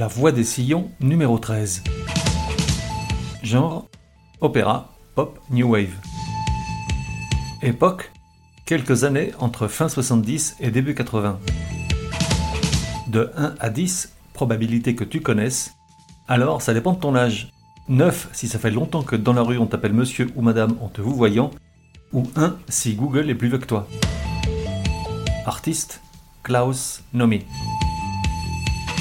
La voix des sillons numéro 13. Genre opéra, pop, new wave. Époque quelques années entre fin 70 et début 80. De 1 à 10, probabilité que tu connaisses. Alors ça dépend de ton âge. 9 si ça fait longtemps que dans la rue on t'appelle monsieur ou madame en te vous voyant. Ou 1 si Google est plus vieux que toi. Artiste Klaus Nomi.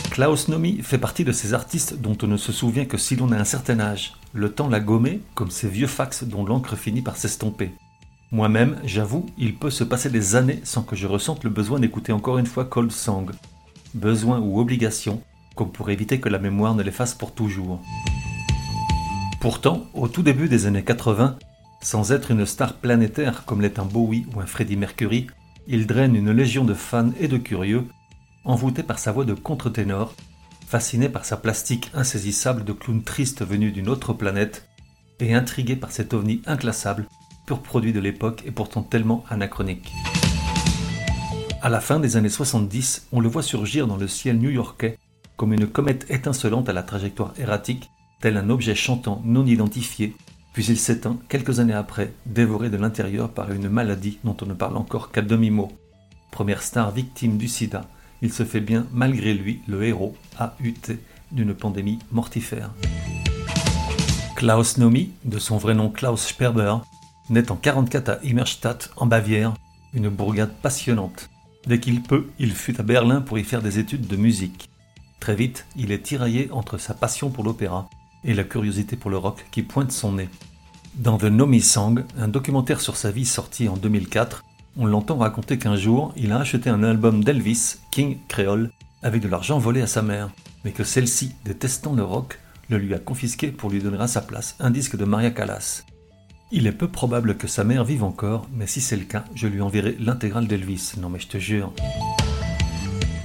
Klaus Nomi fait partie de ces artistes dont on ne se souvient que si l'on a un certain âge. Le temps l'a gommé, comme ces vieux fax dont l'encre finit par s'estomper. Moi-même, j'avoue, il peut se passer des années sans que je ressente le besoin d'écouter encore une fois Cold Song. Besoin ou obligation, comme pour éviter que la mémoire ne l'efface pour toujours. Pourtant, au tout début des années 80, sans être une star planétaire comme l'est un Bowie ou un Freddie Mercury, il draine une légion de fans et de curieux, envoûtés par sa voix de contre-ténor, fascinés par sa plastique insaisissable de clown triste venu d'une autre planète, et intrigués par cet ovni inclassable, pur produit de l'époque et pourtant tellement anachronique. À la fin des années 70, on le voit surgir dans le ciel new-yorkais comme une comète étincelante à la trajectoire erratique, tel un objet chantant non identifié, puis il s'éteint quelques années après, dévoré de l'intérieur par une maladie dont on ne parle encore qu'à demi-mot. Première star victime du sida, il se fait bien malgré lui le héros, AUT, d'une pandémie mortifère. Klaus Nomi, de son vrai nom Klaus Sperber, naît en 44 à Immerstadt, en Bavière, une bourgade passionnante. Dès qu'il peut, il fut à Berlin pour y faire des études de musique. Très vite, il est tiraillé entre sa passion pour l'opéra et la curiosité pour le rock qui pointe son nez. Dans The Nomi Song, un documentaire sur sa vie sorti en 2004, on l'entend raconter qu'un jour, il a acheté un album d'Elvis, King Creole, avec de l'argent volé à sa mère, mais que celle-ci, détestant le rock, le lui a confisqué pour lui donner à sa place un disque de Maria Callas. Il est peu probable que sa mère vive encore, mais si c'est le cas, je lui enverrai l'intégrale d'Elvis. Non mais je te jure.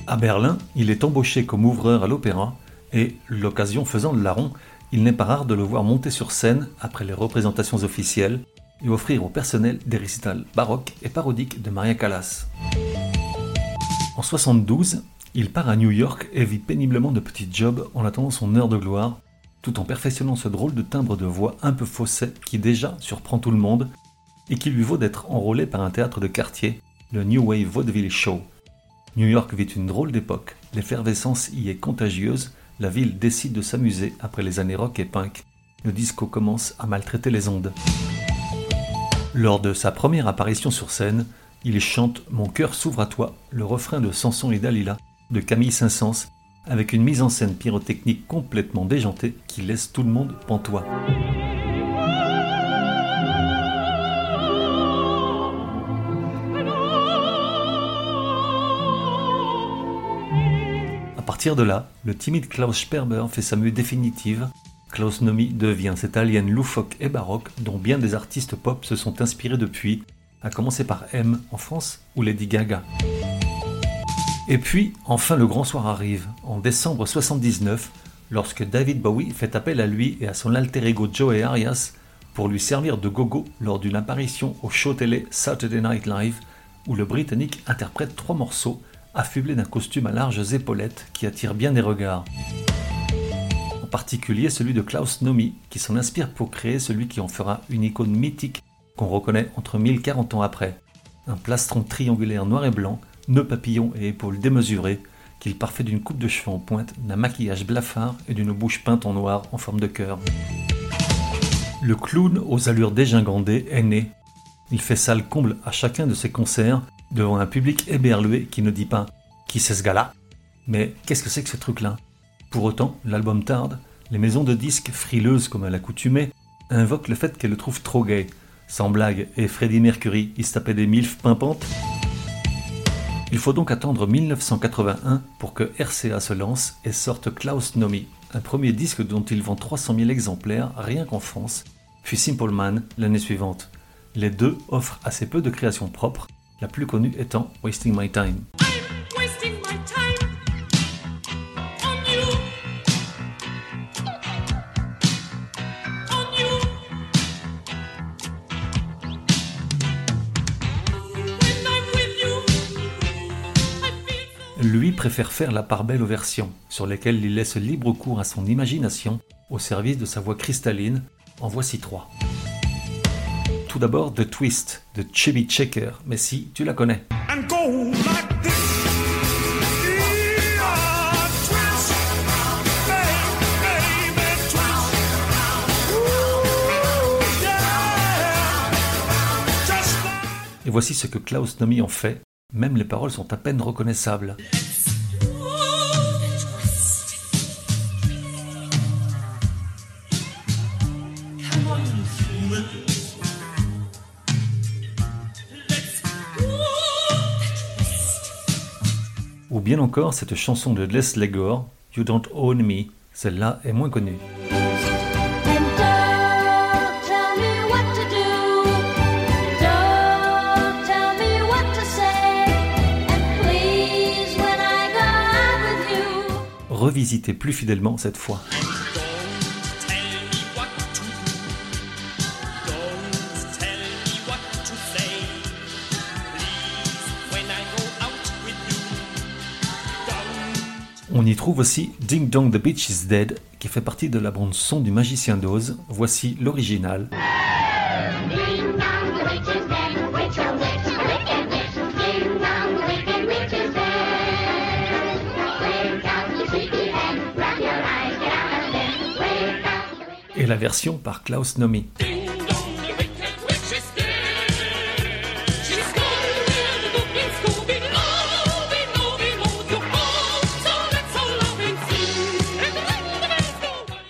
À Berlin, il est embauché comme ouvreur à l'opéra et, l'occasion faisant le larron, il n'est pas rare de le voir monter sur scène après les représentations officielles et offrir au personnel des récitals baroques et parodiques de Maria Callas. En 72, il part à New York et vit péniblement de petits jobs en attendant son heure de gloire, tout en perfectionnant ce drôle de timbre de voix un peu faussé qui déjà surprend tout le monde et qui lui vaut d'être enrôlé par un théâtre de quartier, le New Wave Vaudeville Show. New York vit une drôle d'époque, l'effervescence y est contagieuse, la ville décide de s'amuser après les années rock et punk, le disco commence à maltraiter les ondes. Lors de sa première apparition sur scène, il chante Mon cœur s'ouvre à toi, le refrain de Samson et Dalila de Camille Saint-Saëns, avec une mise en scène pyrotechnique complètement déjantée qui laisse tout le monde pantois. À partir de là, le timide Klaus Sperber fait sa mue définitive. Klaus Nomi devient cet alien loufoque et baroque dont bien des artistes pop se sont inspirés depuis, à commencer par M en France ou Lady Gaga. Et puis, enfin, le grand soir arrive, en décembre 79, lorsque David Bowie fait appel à lui et à son alter ego Joey Arias pour lui servir de gogo lors d'une apparition au show télé Saturday Night Live, où le Britannique interprète trois morceaux affublés d'un costume à larges épaulettes qui attire bien des regards. Particulier celui de Klaus Nomi, qui s'en inspire pour créer celui qui en fera une icône mythique qu'on reconnaît entre 1040 ans après. Un plastron triangulaire noir et blanc nœuds papillons et épaules démesurées, qu'il parfait d'une coupe de cheveux en pointe, d'un maquillage blafard et d'une bouche peinte en noir en forme de cœur. Le clown aux allures dégingandées est né. Il fait salle comble à chacun de ses concerts devant un public éberlué qui ne dit pas Qui c'est ce gars-là? Mais qu'est-ce que c'est que ce truc-là? Pour autant, l'album tarde, les maisons de disques, frileuses comme à l'accoutumée, invoquent le fait qu'elles le trouvent trop gay. Sans blague, et Freddie Mercury, il se tapait des milfs pimpantes Il faut donc attendre 1981 pour que RCA se lance et sorte Klaus Nomi, un premier disque dont il vend 300 000 exemplaires rien qu'en France, puis Simple Man l'année suivante. Les deux offrent assez peu de créations propres, la plus connue étant Wasting My Time. Lui préfère faire la part belle aux versions, sur lesquelles il laisse libre cours à son imagination au service de sa voix cristalline. En voici trois. Tout d'abord The Twist de Chevy Checker, mais si, tu la connais. Et voici ce que Klaus Nomi en fait même les paroles sont à peine reconnaissables. Ou bien encore cette chanson de Leslie Gore, You Don't Own Me, celle-là est moins connue. Revisiter plus fidèlement cette fois. On y trouve aussi Ding Dong the Beach is Dead, qui fait partie de la bande son du Magicien d'Oz. Voici l'original. Et la version par Klaus Nomi.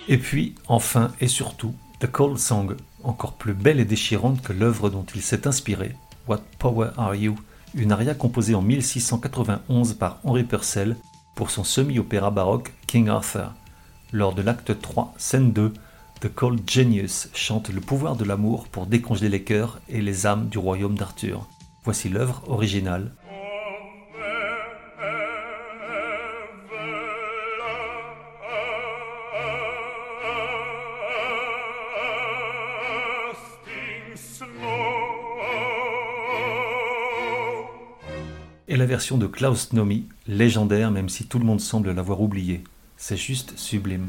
Et puis, enfin et surtout, The Cold Song, encore plus belle et déchirante que l'œuvre dont il s'est inspiré, What Power Are You, une aria composée en 1691 par Henry Purcell pour son semi-opéra baroque King Arthur. Lors de l'acte 3, scène 2, The Cold Genius chante le pouvoir de l'amour pour décongeler les cœurs et les âmes du royaume d'Arthur. Voici l'œuvre originale. Et la version de Klaus Nomi, légendaire même si tout le monde semble l'avoir oublié. C'est juste sublime.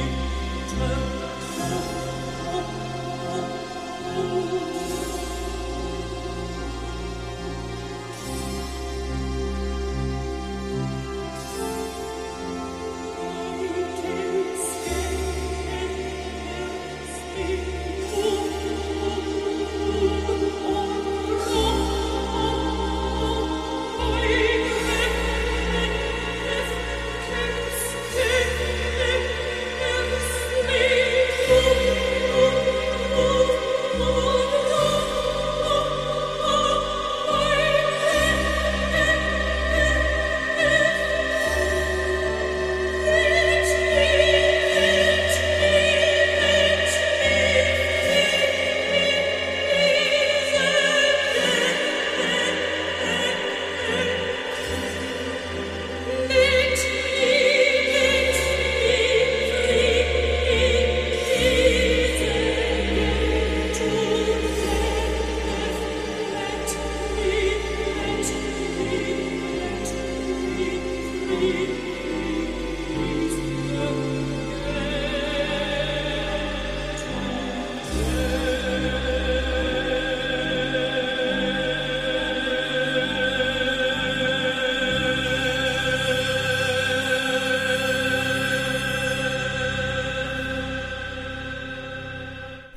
You.